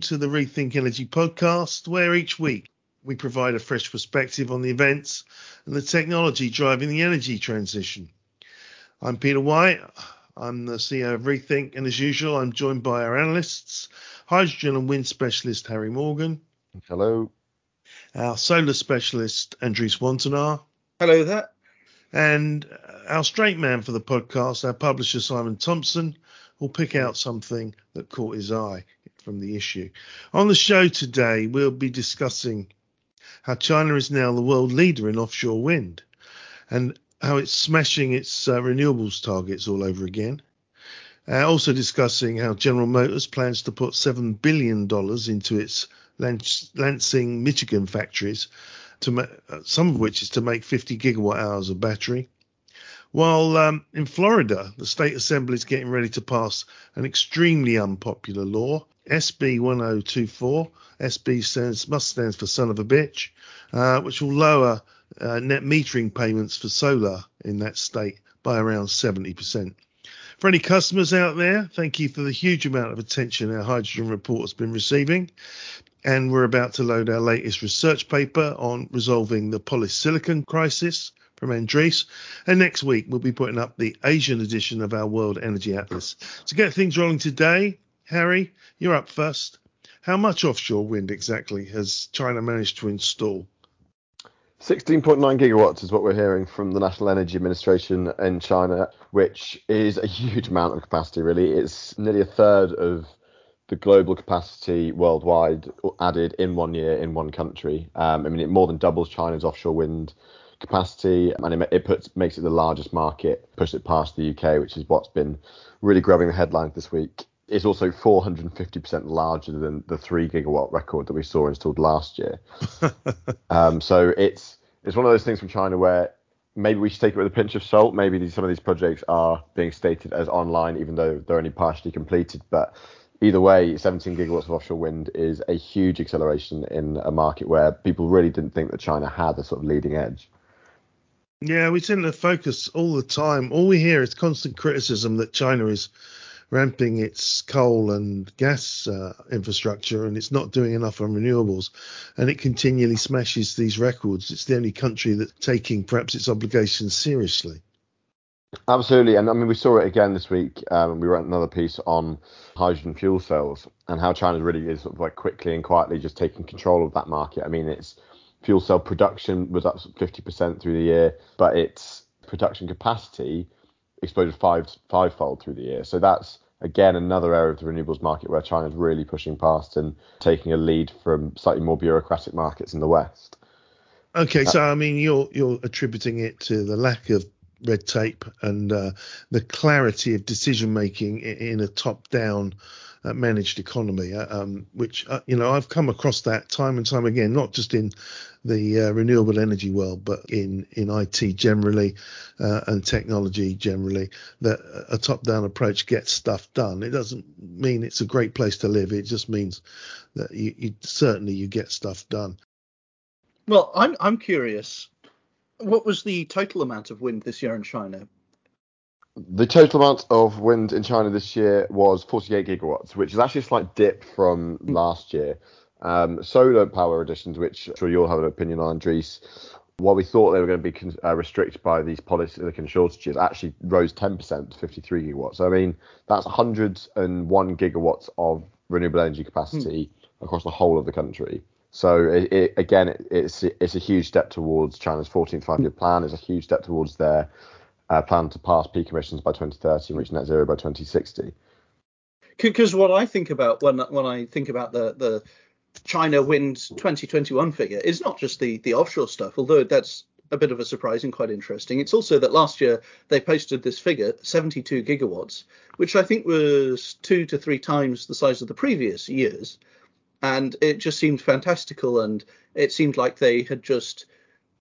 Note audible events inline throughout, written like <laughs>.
to the Rethink Energy podcast, where each week we provide a fresh perspective on the events and the technology driving the energy transition. I'm Peter White. I'm the CEO of Rethink, and as usual, I'm joined by our analysts, hydrogen and wind specialist Harry Morgan. Hello. Our solar specialist Andries Wantenaar. Hello there. And our straight man for the podcast, our publisher Simon Thompson, will pick out something that caught his eye from the issue. On the show today, we'll be discussing how China is now the world leader in offshore wind and how it's smashing its uh, renewables targets all over again. Uh, also discussing how General Motors plans to put $7 billion into its Lansing, Michigan factories, to ma- uh, some of which is to make 50 gigawatt hours of battery. While um, in Florida, the state assembly is getting ready to pass an extremely unpopular law, SB 1024. SB stands, must stands for son of a bitch, uh, which will lower uh, net metering payments for solar in that state by around 70%. For any customers out there, thank you for the huge amount of attention our hydrogen report has been receiving. And we're about to load our latest research paper on resolving the polysilicon crisis from Andres. And next week, we'll be putting up the Asian edition of our World Energy Atlas. To get things rolling today, Harry, you're up first. How much offshore wind exactly has China managed to install? 16.9 gigawatts is what we're hearing from the National Energy Administration in China, which is a huge amount of capacity, really. It's nearly a third of the global capacity worldwide added in one year in one country. Um, I mean, it more than doubles China's offshore wind capacity, and it, it puts makes it the largest market, pushes it past the UK, which is what's been really grabbing the headlines this week. It's also 450% larger than the three gigawatt record that we saw installed last year. <laughs> um, so it's it's one of those things from China where maybe we should take it with a pinch of salt. Maybe these, some of these projects are being stated as online, even though they're only partially completed. But either way, 17 gigawatts of offshore wind is a huge acceleration in a market where people really didn't think that China had a sort of leading edge. Yeah, we tend to focus all the time. All we hear is constant criticism that China is ramping its coal and gas uh, infrastructure and it's not doing enough on renewables and it continually smashes these records it's the only country that's taking perhaps its obligations seriously Absolutely, and I mean we saw it again this week. Um, we wrote another piece on hydrogen fuel cells and how China really is sort of like quickly and quietly just taking control of that market. I mean, it's fuel cell production was up 50% through the year, but its production capacity exploded five fivefold through the year. So that's again another area of the renewables market where China's really pushing past and taking a lead from slightly more bureaucratic markets in the West. Okay, so I mean you're you're attributing it to the lack of red tape and uh, the clarity of decision making in a top down uh, managed economy, uh, um, which uh, you know I've come across that time and time again, not just in the uh, renewable energy world, but in in IT generally and technology generally. That a top down approach gets stuff done. It doesn't mean it's a great place to live. It just means that you, you certainly you get stuff done. Well, I'm I'm curious. What was the total amount of wind this year in China? The total amount of wind in China this year was 48 gigawatts, which is actually a slight dip from hmm. last year. Um, solar power additions, which I'm sure you'll have an opinion on, Andres, while we thought they were going to be uh, restricted by these polysilicon shortages, actually rose 10% to 53 gigawatts. So, I mean, that's 101 gigawatts of renewable energy capacity mm. across the whole of the country. So, it, it, again, it, it's it's a huge step towards China's 14th five-year plan. It's a huge step towards their uh, plan to pass peak emissions by 2030 and reach net zero by 2060. Because what I think about when when I think about the the China Wind 2021 figure is not just the the offshore stuff, although that's a bit of a surprise and quite interesting. It's also that last year they posted this figure, 72 gigawatts, which I think was two to three times the size of the previous years. And it just seemed fantastical. And it seemed like they had just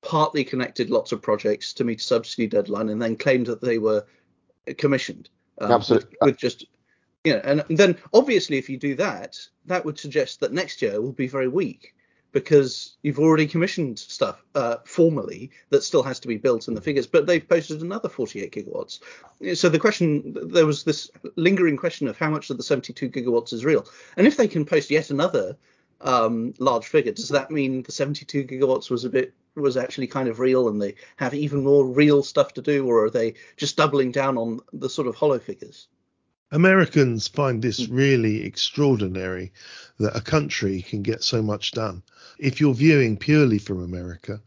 partly connected lots of projects to meet a subsidy deadline and then claimed that they were commissioned. Um, Absolutely. With, with, just, you know, and then obviously if you do that, that would suggest that next year will be very weak. because you've already commissioned stuff uh, formally that still has to be built in the figures, but they've posted another 48 gigawatts. So the question, there was this lingering question of how much of the 72 gigawatts is real, and if they can post yet another um, large figure, does that mean the 72 gigawatts was a bit was actually kind of real, and they have even more real stuff to do, or are they just doubling down on the sort of hollow figures? Americans find this really extraordinary that a country can get so much done. If you're viewing purely from America,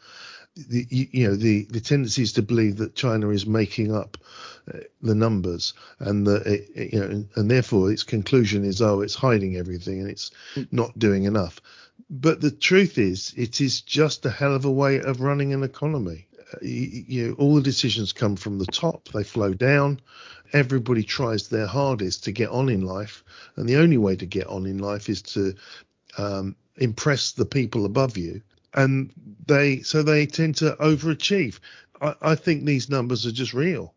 the, you, know the the tendency is to believe that China is making up uh, the numbers and that it, you know and, therefore its conclusion is oh it's hiding everything and it's not doing enough. But the truth is it is just a hell of a way of running an economy. Uh, you, you all the decisions come from the top, they flow down, everybody tries their hardest to get on in life, and the only way to get on in life is to um, impress the people above you, and they so they tend to overachieve. I, I think these numbers are just real.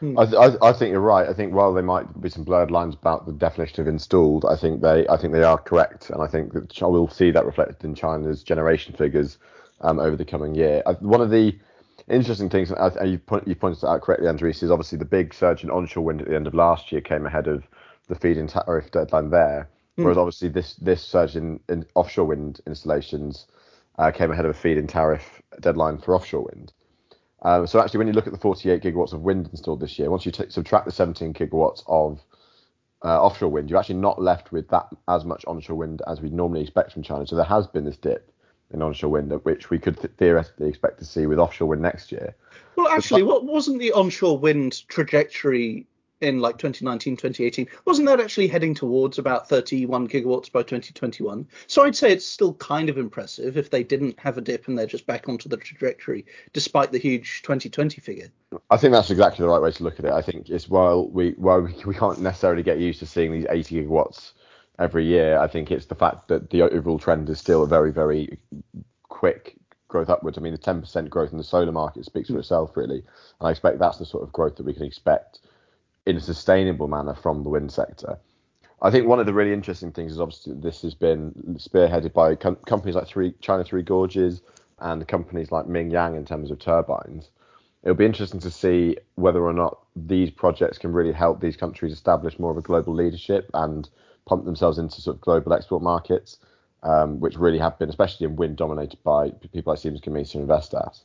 Hmm. I, th- I, think you're right. I think while there might be some blurred lines about the definition of installed, I think they I think they are correct, and I think that we'll see that reflected in China's generation figures um, over the coming year. I, one of the interesting things, and you, point, you pointed out correctly, Andres, is obviously the big surge in onshore wind at the end of last year came ahead of the feed-in tariff deadline there, mm. whereas obviously this this surge in, in offshore wind installations uh, came ahead of a feed-in tariff deadline for offshore wind. Um, so actually, when you look at the 48 gigawatts of wind installed this year, once you t- subtract the 17 gigawatts of uh, offshore wind, you're actually not left with that as much onshore wind as we'd normally expect from China. So there has been this dip in onshore wind, which we could th- theoretically expect to see with offshore wind next year. Well, actually, what wasn't the onshore wind trajectory in like 2019, 2018? Wasn't that actually heading towards about 31 gigawatts by 2021? So I'd say it's still kind of impressive if they didn't have a dip and they're just back onto the trajectory despite the huge 2020 figure. I think that's exactly the right way to look at it. I think it's while we while we, we can't necessarily get used to seeing these 80 gigawatts every year. I think it's the fact that the overall trend is still a very, very quick growth upwards. I mean, the 10% growth in the solar market speaks for hmm. itself, really. And I expect that's the sort of growth that we can expect in a sustainable manner from the wind sector. I think one of the really interesting things is obviously this has been spearheaded by com- companies like Three, China Three Gorges and companies like Mingyang in terms of turbines. It'll be interesting to see whether or not these projects can really help these countries establish more of a global leadership and pump themselves into sort of global export markets, um, which really have been, especially in wind, dominated by people like Siemens Gamesa and Vestas.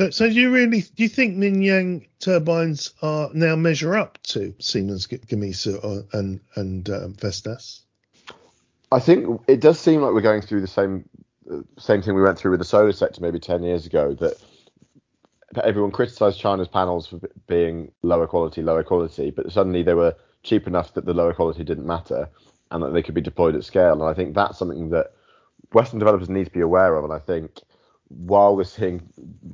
So, so do you really do you think Mingyang turbines are now measure up to Siemens Gamesa and and um, Vestas? I think it does seem like we're going through the same uh, same thing we went through with the solar sector maybe 10 years ago that everyone criticized China's panels for being lower quality, lower quality, but suddenly they were cheap enough that the lower quality didn't matter and that they could be deployed at scale. And I think that's something that Western developers need to be aware of. And I think while we're seeing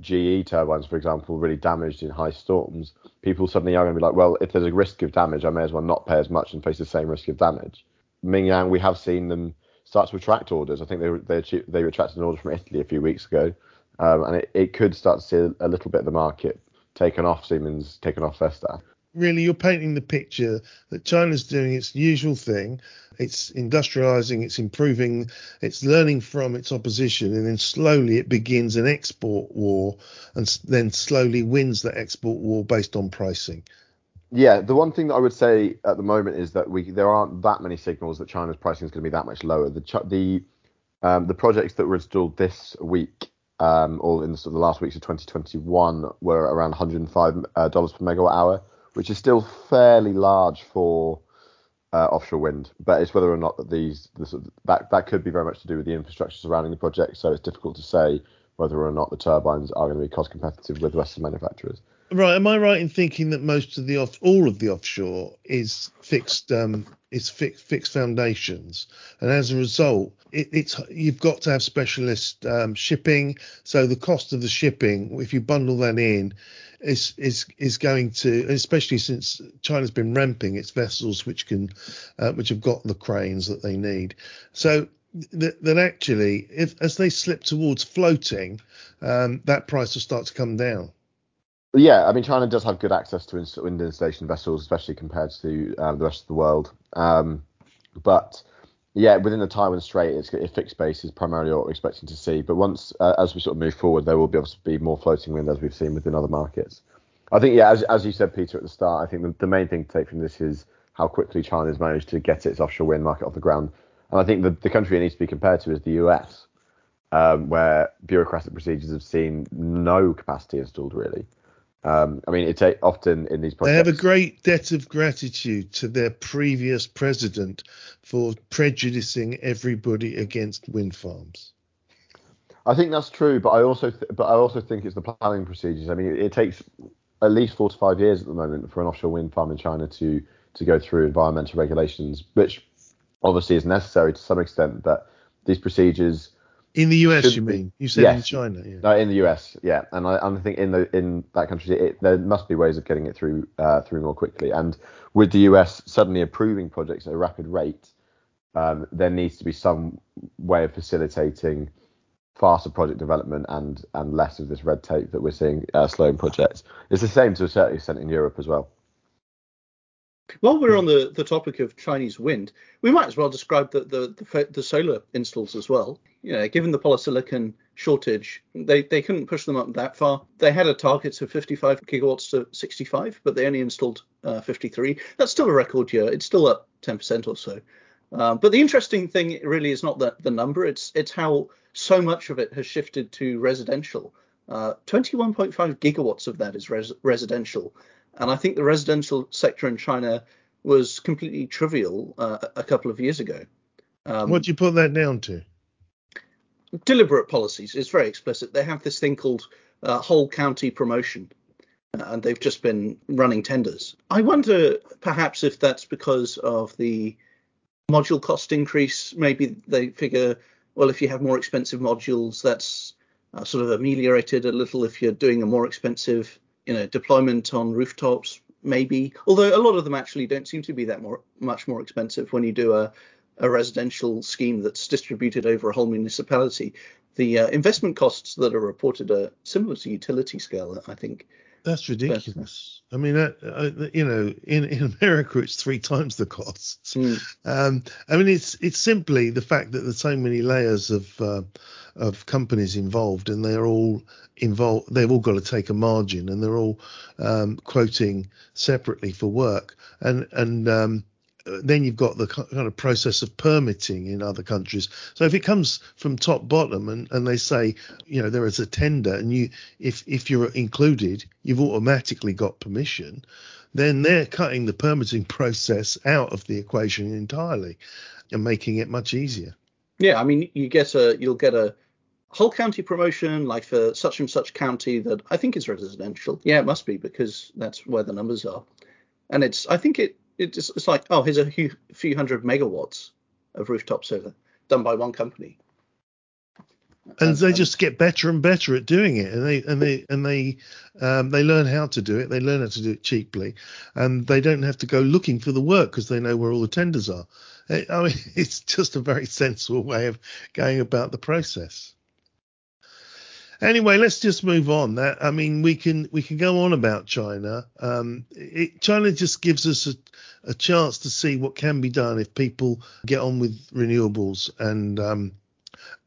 GE turbines, for example, really damaged in high storms, people suddenly are going to be like, well, if there's a risk of damage, I may as well not pay as much and face the same risk of damage. Mingyang, we have seen them start to attract orders. I think they they they attracted an order from Italy a few weeks ago, um, and it, it could start to see a, a little bit of the market taken off Siemens, taken off Vestas really you're painting the picture that China's doing its usual thing. It's industrializing, it's improving, it's learning from its opposition, and then slowly it begins an export war and then slowly wins the export war based on pricing. Yeah, the one thing that I would say at the moment is that we there aren't that many signals that China's pricing is going to be that much lower. The the um, the projects that were installed this week um, or in the, sort of the last weeks of 2021 were around 105 uh, dollars per megawatt hour which is still fairly large for uh, offshore wind. But it's whether or not that these that that could be very much to do with the infrastructure surrounding the project. So it's difficult to say whether or not the turbines are going to be cost competitive with Western manufacturers. Right. Am I right in thinking that most of the off, all of the offshore is fixed, um, is fixed, fixed foundations, and as a result, it, it's you've got to have specialist um, shipping. So the cost of the shipping, if you bundle that in, is is is going to, especially since China's been ramping its vessels, which can, uh, which have got the cranes that they need. So that actually, if as they slip towards floating, um, that price will start to come down. Yeah, I mean, China does have good access to wind installation vessels, especially compared to uh, the rest of the world. Um, but yeah, within the Taiwan Strait, it's a fixed base is primarily what we're expecting to see. But once, uh, as we sort of move forward, there will be obviously be more floating wind as we've seen within other markets. I think, yeah, as, as you said, Peter, at the start, I think the, the main thing to take from this is how quickly China has managed to get its offshore wind market off the ground. And I think the, the country it needs to be compared to is the US, um, where bureaucratic procedures have seen no capacity installed really. Um, I mean, it's a, often in these projects. They have a great debt of gratitude to their previous president for prejudicing everybody against wind farms. I think that's true, but I also th- but I also think it's the planning procedures. I mean, it, it, takes at least four to five years at the moment for an offshore wind farm in China to to go through environmental regulations, which obviously is necessary to some extent. But these procedures in the US, you mean? You said yes. in China, yeah. No, in the US, yeah. And I, I think in the in that country, it, there must be ways of getting it through uh, through more quickly. And with the US suddenly approving projects at a rapid rate, um, there needs to be some way of facilitating faster project development and and less of this red tape that we're seeing uh, slowing projects. It's the same to a certain extent in Europe as well. While we're on the, the topic of Chinese wind, we might as well describe the, the, the, the solar installs as well. You know, given the polysilicon shortage, they, they couldn't push them up that far. They had a target of 55 gigawatts to 65, but they only installed uh, 53. That's still a record year. It's still up 10% or so. Um, but the interesting thing really is not the, the number, it's it's how so much of it has shifted to residential. Uh, 21.5 gigawatts of that is res- residential. And I think the residential sector in China was completely trivial uh, a couple of years ago. Um, what do you put that down to? Deliberate policies. It's very explicit. They have this thing called uh, whole county promotion, uh, and they've just been running tenders. I wonder perhaps if that's because of the module cost increase. Maybe they figure, well, if you have more expensive modules, that's uh, sort of ameliorated a little if you're doing a more expensive you know deployment on rooftops maybe although a lot of them actually don't seem to be that more much more expensive when you do a, a residential scheme that's distributed over a whole municipality the uh, investment costs that are reported are similar to utility scale i think that's ridiculous. But, I mean, uh, you know, in, in America, it's three <laughs> times the costs. Mm. Um, I mean, it's it's simply the fact that there's so many layers of uh, of companies involved, and they're all involved. They've all got to take a margin, and they're all um, quoting separately for work, and and um, Uh, then you've got the kind of process of permitting in other countries. So if it comes from top bottom and, and they say, you know, there is a tender and you if if you're included, you've automatically got permission, then they're cutting the permitting <laughs> process out of the equation entirely and making it much easier. Yeah, I mean you get a you'll get a whole county promotion like for such and such county that I think is residential. Yeah, it must be because that's where the numbers are. And it's I think it it's, it's like, oh, here's a few, few hundred megawatts of rooftop solar done by one company. And, and they just get better and better at doing it, and they and they and they um, they learn how to do it. They learn how to do it cheaply, and they don't have to go looking for the work because they know where all the tenders are. I mean, <laughs> it's just a very <laughs> sensible way of going about the process. Anyway, let's just move on. That I mean, we can we can go on about China. Um, it, China just gives us a, a chance to see what can be done if people get on with renewables and um,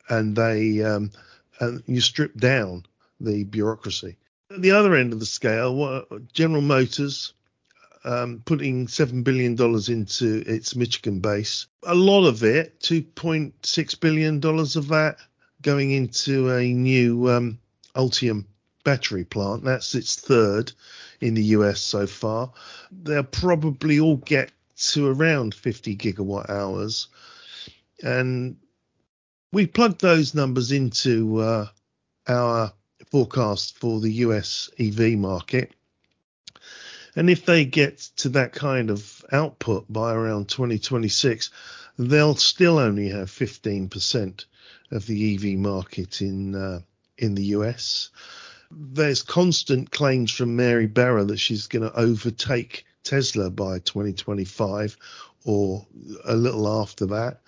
and they um, and you strip down the bureaucracy. At the other end of the scale, General Motors um, putting seven billion dollars into its Michigan base. A lot of it, two point six billion dollars of that going into a new um, Ultium battery plant. That's its third in the US so far. They'll probably all get to around 50 gigawatt hours. And we plugged those numbers into uh, our forecast for the US EV market. And if they get to that kind of output by around 2026, they'll still only have 15% of the EV market in uh, in the US. There's constant claims from Mary Barra that she's going to overtake Tesla by 2025 or a little after that.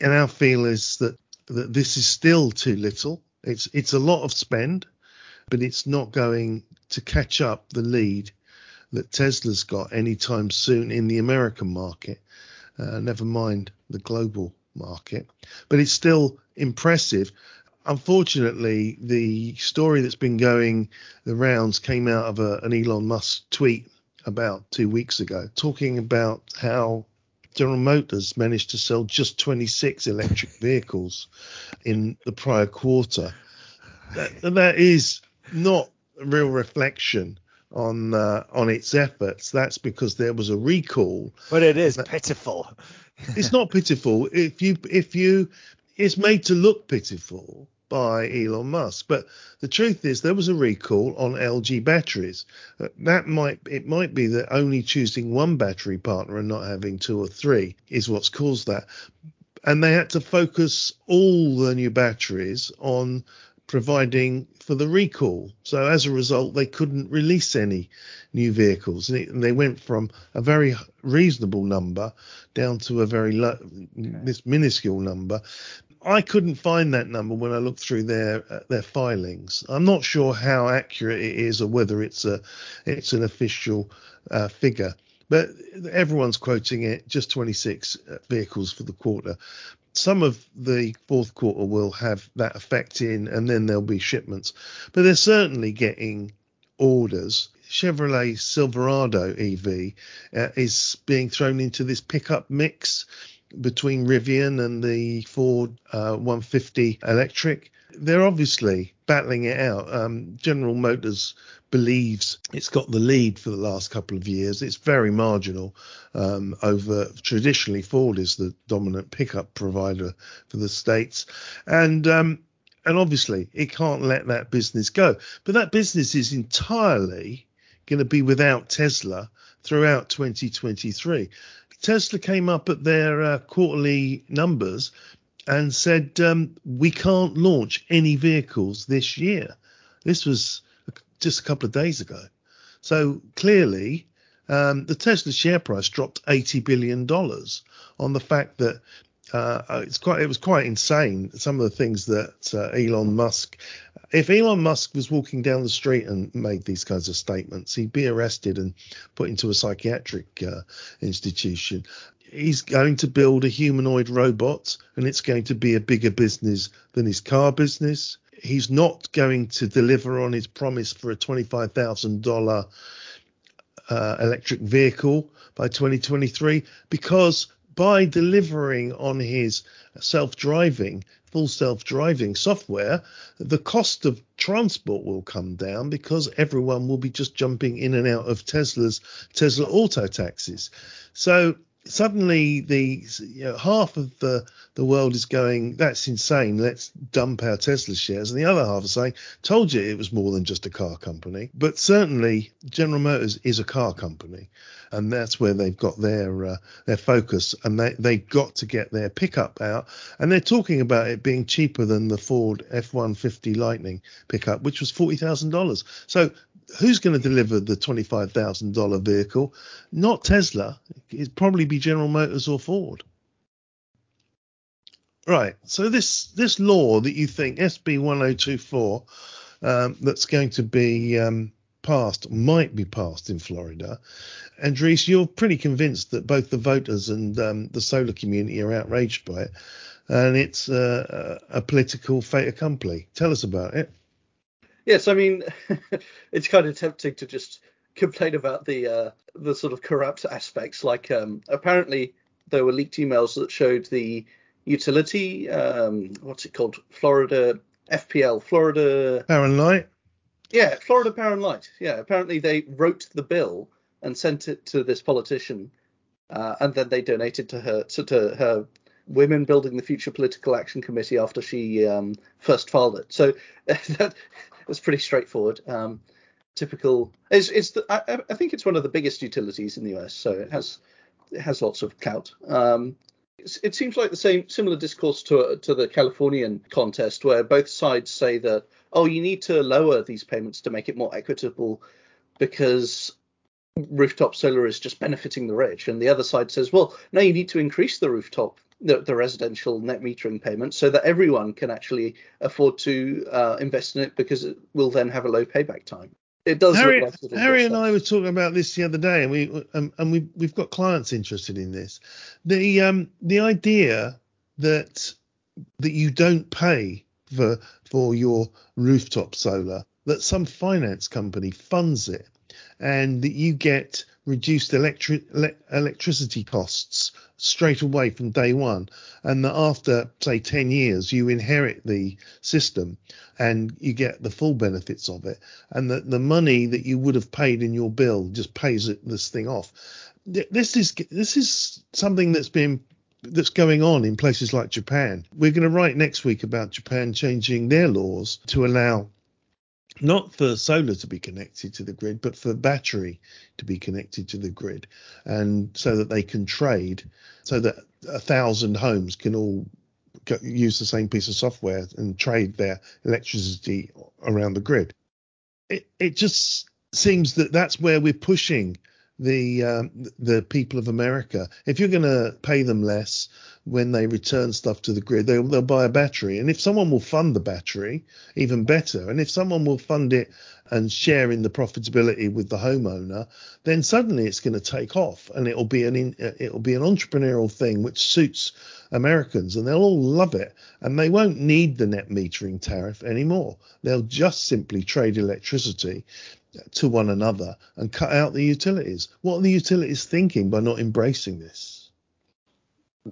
And our feel is that, that this is still too little. It's it's a lot of spend, but it's not going to catch up the lead that Tesla's got anytime soon in the American market. Uh, never mind the global market, but it's still impressive. Unfortunately, the story that's been going the rounds came out of a, an Elon Musk tweet about two weeks ago, talking about how General Motors managed to sell just 26 electric vehicles in the prior quarter. That, that is not a real reflection on uh, on its efforts. That's because there was a recall. But it is pitiful. <laughs> it's not pitiful. If you if you it's made to look pitiful by Elon Musk. But the truth is, there was a recall on LG batteries. Uh, that might it might be that only choosing one battery partner and not having two or three is what's caused that. And they had to focus all the new batteries on providing for the recall. So as a result, they couldn't release any new vehicles, and, it, and they went from a very reasonable number down to a very low, this minuscule number. I couldn't find that number when I looked through their uh, their filings. I'm not sure how accurate it is or whether it's a it's an official uh, figure, but everyone's quoting it just 26 uh, vehicles for the quarter some of the fourth quarter will have that effect in, and then there'll be shipments. But they're certainly getting orders. Chevrolet Silverado EV uh, is being thrown into this pickup mix between Rivian and the Ford uh, 150 electric. They're obviously battling it out. Um, General Motors believes it's got the lead for the last couple of years. It's very marginal um, over traditionally Ford is the dominant pickup provider for the states, and um, and obviously it can't let that business go. But that business is entirely going to be without Tesla throughout 2023. Tesla came up at their uh, quarterly numbers and said um, we can't launch any vehicles this year. This was just a couple of days ago. So clearly, um, the Tesla share price dropped eighty billion dollars on the fact that uh, it's quite it was quite insane some of the things that uh, Elon Musk if Elon Musk was walking down the street and made these kinds of statements he'd be arrested and put into a psychiatric uh, institution he's going to build a humanoid robot and it's going to be a bigger business than his car business. He's not going to deliver on his promise for a $25,000 uh, electric vehicle by 2023 because by delivering on his self-driving full self-driving software the cost of transport will come down because everyone will be just jumping in and out of Tesla's Tesla auto taxis. So suddenly the you know, half of the the world is going that's insane let's dump our tesla shares. And the other half is saying told you it was more than just a car company. But certainly general motors is a car company and that's where they've got their uh, their focus and they they've got to get their pickup out. And they're talking about it being cheaper than the ford f-150 lightning pickup which was $40000 so who's going to deliver the $25,000 vehicle? Not Tesla. It'd probably be General Motors or Ford. Right. So this this law that you think SB 1024 um, that's going to be um, passed might be passed in Florida. Andres, you're pretty convinced that both the voters and um, the solar community are outraged by it, and it's uh, a political fait accompli. Tell us about it. Yes, I mean, <laughs> it's kind of tempting to just complain about the uh, the sort of corrupt aspects. Like, um, apparently, there were leaked emails that showed the utility, um, what's it called, Florida FPL, Florida Power and Light. Yeah, Florida Power and Light. Yeah, apparently they wrote the bill and sent it to this politician, uh, and then they donated to her to, to her Women Building the Future Political Action Committee after she um, first filed it. So <laughs> that it's pretty straightforward. Um, typical. It's, it's the, I, I, think it's one of the biggest utilities in the US, so it has it has lots of clout. Um, it seems like the same similar discourse to to the Californian contest, where both sides say that oh, you need to lower these payments to make it more equitable because rooftop solar is just benefiting the rich, and the other side says, well, no, you need to increase the rooftop the, the residential net metering payment so that everyone can actually afford to uh, invest in it because it will then have a low payback time. It does Harry, like Harry and. I were talking about this the other day, and we um, and we we've got clients interested in this. The um the idea that that you don't pay for for your rooftop solar, that some finance company funds it, and that you get reduced electric ele- electricity costs straight away from day one, and that after say ten years you inherit the system and you get the full benefits of it, and that the money that you would have paid in your bill just pays it, this thing off. This is this is something that's been that's going on in places like Japan. We're going to write next week about Japan changing their laws to allow not for solar to be connected to the grid, but for battery to be connected to the grid, and so that they can trade, so that a thousand homes can all use the same piece of software and trade their electricity around the grid. It it just seems that that's where we're pushing the um, the people of America. If you're going to pay them less when they return stuff to the grid, they'll, they'll buy a battery. And if someone will fund the battery, even better. And if someone will fund it and share in the profitability with the homeowner, then suddenly it's going to take off, and it'll be an in, it'll be an entrepreneurial thing which suits Americans, and they'll all love it, and they won't need the net metering tariff anymore. They'll just simply trade electricity to one another and cut out the utilities. What are the utilities thinking by not embracing this?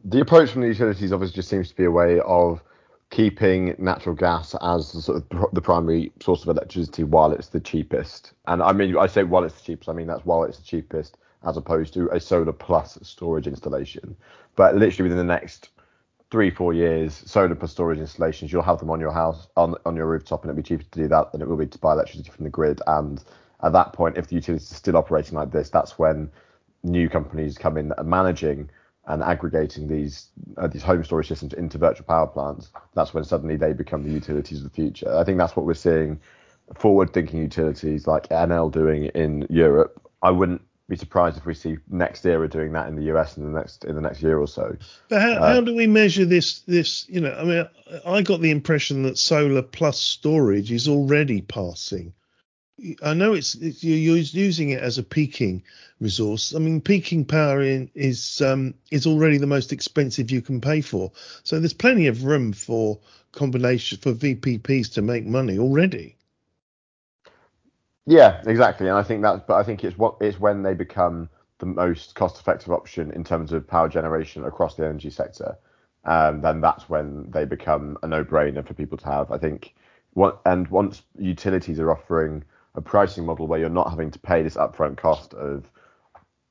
The approach from the utilities obviously just seems to be a way of keeping natural gas as the sort of the primary source of electricity while it's the cheapest. And I mean, I say while it's the cheapest, I mean that's while it's the cheapest, as opposed to a solar plus storage installation. But literally within the next three, four years, solar plus storage installations, you'll have them on your house, on on your rooftop, and it'll be cheaper to do that than it will be to buy electricity from the grid. And at that point, if the utilities are still operating like this, that's when new companies come in that are managing and aggregating these uh, these home storage systems into virtual power plants. That's when suddenly they become the utilities of the future. I think that's what we're seeing forward-thinking utilities like Enel doing in Europe. I wouldn't be surprised if we see NextEra doing that in the US in the next in the next year or so. But how, Uh, how do we measure this? This, you know, I mean, I got the impression that solar plus storage is already passing. I know it's, it's you're using it as a peaking resource. I mean, peaking power in, is um, is already the most expensive you can pay for. So there's plenty of room for combination for VPPs to make money already. Yeah, exactly. And I think that's but I think it's what it's when they become the most cost-effective option in terms of power generation across the energy sector. Um, then that's when they become a no-brainer for people to have. I think what and once utilities are offering a pricing model where you're not having to pay this upfront cost of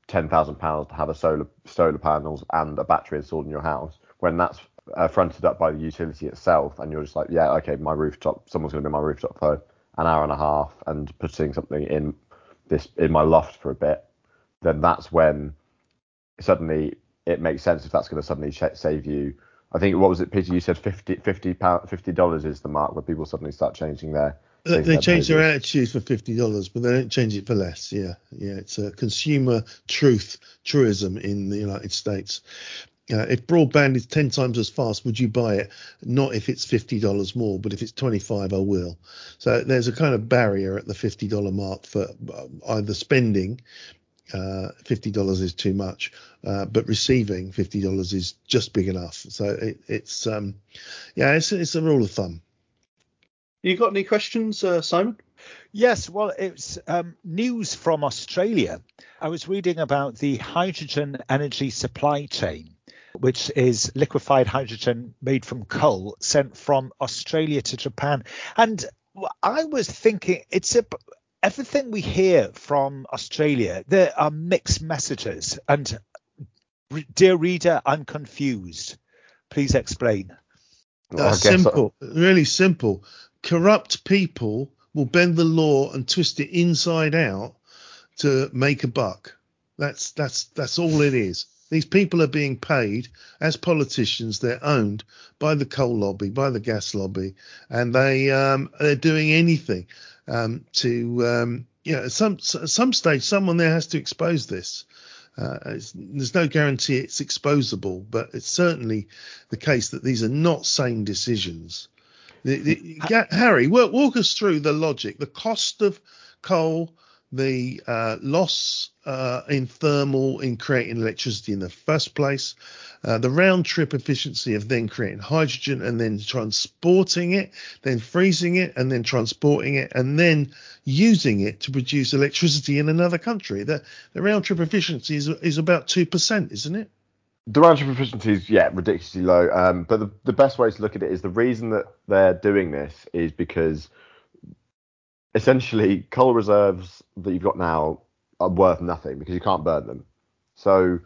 ten thousand pounds to have a solar solar panels and a battery installed in your house, when that's uh, fronted up by the utility itself, and you're just like, yeah, okay, my rooftop, someone's going to be my rooftop for an hour and a half and putting something in this in my loft for a bit, then that's when suddenly it makes sense if that's going to suddenly save you. I think what was it, Peter? You said 50 50 pound, fifty dollars is the mark where people suddenly start changing their. They, they their change their attitudes for fifty dollars, but they don't change it for less. Yeah, yeah, it's a consumer truth truism in the United States. Uh, if broadband is ten times as fast, would you buy it? Not if it's fifty dollars more, but if it's twenty-five, I will. So there's a kind of barrier at the fifty dollar mark for uh, either spending. Uh, fifty dollars is too much, uh, but receiving fifty dollars is just big enough. So it, it's um, yeah, it's it's a rule of thumb. You got any questions, uh, Simon? Yes, well, it's um, news from Australia. I was reading about the hydrogen energy supply chain, which is liquefied hydrogen made from coal sent from Australia to Japan. And I was thinking, it's a everything we hear from Australia. There are mixed messages, and dear reader, I'm confused. Please explain. Well, I That's guess- simple, really simple. Corrupt people will bend the law and twist it inside out to make a buck. That's that's that's all it is. These people are being paid as politicians. They're owned by the coal lobby, by the gas lobby, and they um, they're doing anything um, to um, you know. At some at some stage, someone there has to expose this. Uh, it's, there's no guarantee it's exposable, but it's certainly the case that these are not sane decisions. The, the, Harry, walk, walk us through the logic. The cost of coal, the uh, loss uh, in thermal in creating electricity in the first place, uh, the round trip efficiency of then creating hydrogen and then transporting it, then freezing it and then transporting it and then using it to produce electricity in another country. The, the round trip efficiency is, is about 2%, isn't it? The round trip efficiency is, yeah, ridiculously low. Um, but the, the best way to look at it is the reason that they're doing this is because essentially coal reserves that you've got now are worth nothing because you can't burn them. So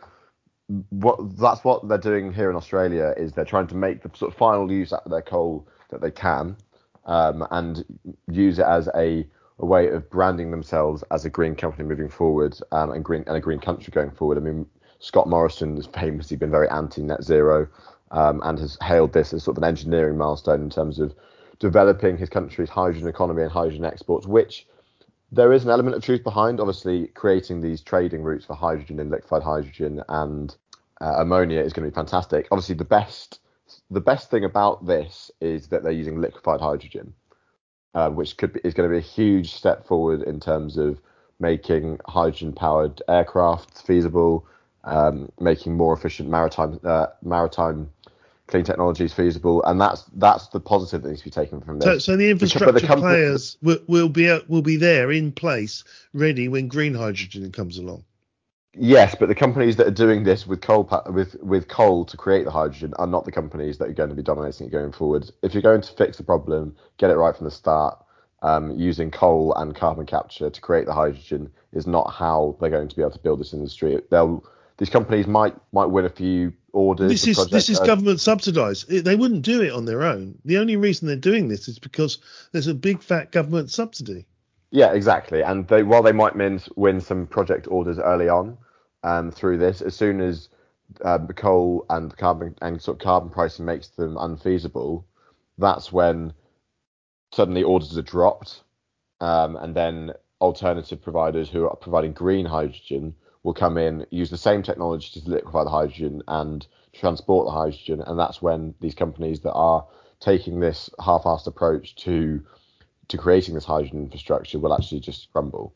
what that's what they're doing here in Australia is they're trying to make the sort of final use out of their coal that they can, um, and use it as a, a, way of branding themselves as a green company moving forward um, and green and a green country going forward. I mean, Scott Morrison has famously been very anti net zero um, and has hailed this as sort of an engineering milestone in terms of developing his country's hydrogen economy and hydrogen exports, which there is an element of truth behind. Obviously, creating these trading routes for hydrogen and liquefied hydrogen and uh, ammonia is going to be fantastic. Obviously, the best the best thing about this is that they're using liquefied hydrogen, uh, which could be, is going to be a huge step forward in terms of making hydrogen powered aircraft feasible, um, making more efficient maritime uh, maritime clean technology is feasible, and that's that's the positive that needs to be taken from this. So, so the infrastructure the company, players will, will be will be there in place, ready when green hydrogen comes along. Yes, but the companies that are doing this with coal with with coal to create the hydrogen are not the companies that are going to be dominating it going forward. If you're going to fix the problem, get it right from the start. Um, using coal and carbon capture to create the hydrogen is not how they're going to be able to build this industry. They'll these companies might might win a few orders. This is this is government subsidised. They wouldn't do it on their own. The only reason they're doing this is because there's a big fat government subsidy. Yeah, exactly. And they, while they might win, win some project orders early on um, through this, as soon as um, the coal and carbon and sort of carbon pricing makes them unfeasible, that's when suddenly orders are dropped, um, and then alternative providers who are providing green hydrogen will come in, use the same technology to liquefy the hydrogen and transport the hydrogen, and that's when these companies that are taking this half-assed approach to to creating this hydrogen infrastructure will actually just crumble.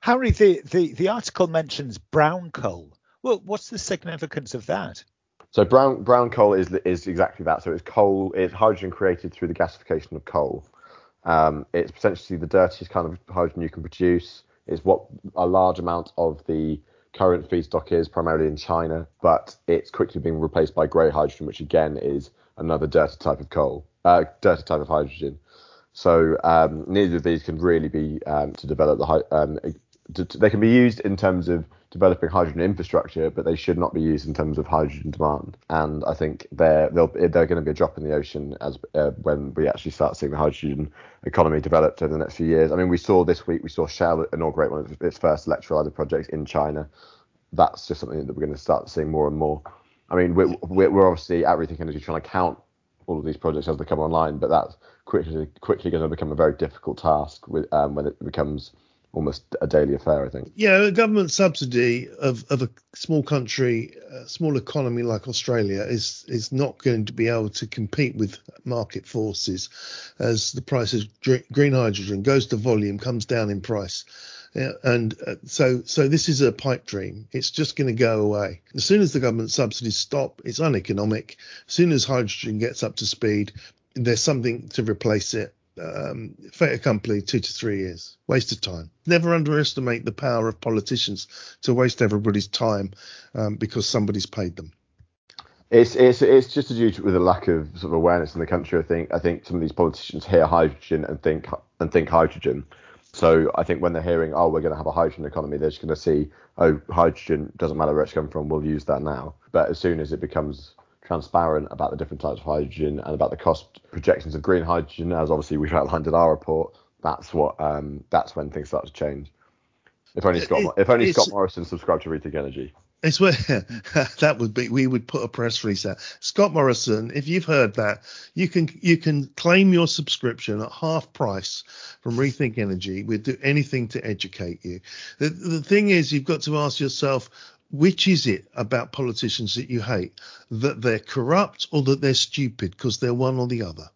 Harry, the, the, the article mentions brown coal. Well, what's the significance of that? So brown brown coal is is exactly that. So it's coal, it's hydrogen created through the gasification of coal. Um, it's potentially the dirtiest kind of hydrogen you can produce is what a large amount of the current feedstock is, primarily in China, but it's quickly being replaced by grey hydrogen, which again is another dirty type of coal, uh, dirty type of hydrogen. So um, neither of these can really be um, to develop the um, to, to, they can be used in terms of developing hydrogen infrastructure, but they should not be used in terms of hydrogen demand. And I think they're they're going to be a drop in the ocean as uh, when we actually start seeing the hydrogen economy developed over the next few years. I mean, we saw this week we saw Shell inaugurate one of its first electrolyzer projects in China. That's just something that we're going to start seeing more and more. I mean, we're we're obviously at Rethink Energy trying to count all of these projects as they come online, but that's quickly quickly going to become a very difficult task with, um, when it becomes almost a daily affair, I think. Yeah, a government subsidy of, of a small country, a small economy like Australia is is not going to be able to compete with market forces as the price of green hydrogen goes to volume, comes down in price. Yeah, and uh, so so this is a pipe dream. It's just going to go away as soon as the government subsidies stop. It's uneconomic. As soon as hydrogen gets up to speed, there's something to replace it um, fait accompli two to three years. Waste of time. Never underestimate the power of politicians to waste everybody's time um, because somebody's paid them. It's it's it's just to with a lack of sort of awareness in the country. I think I think some of these politicians hear hydrogen and think and think hydrogen. So I think when they're hearing, oh, we're going to have a hydrogen economy, they're just going to see, oh, hydrogen doesn't matter where it's come from, we'll use that now. But as soon as it becomes transparent about the different types of hydrogen and about the cost projections of green hydrogen, as obviously we've outlined in our report, that's what um, that's when things start to change. If only Scott, it, if only Scott Morrison subscribed to Rethink Energy. It's where <laughs> that would be. We would put a press release out. Scott Morrison, if you've heard that, you can you can claim your subscription at half price from Rethink Energy. We'd do anything to educate you. The, the thing is, you've got to ask yourself, which is it about politicians that you hate? That they're corrupt or that they're stupid? Because they're one or the other.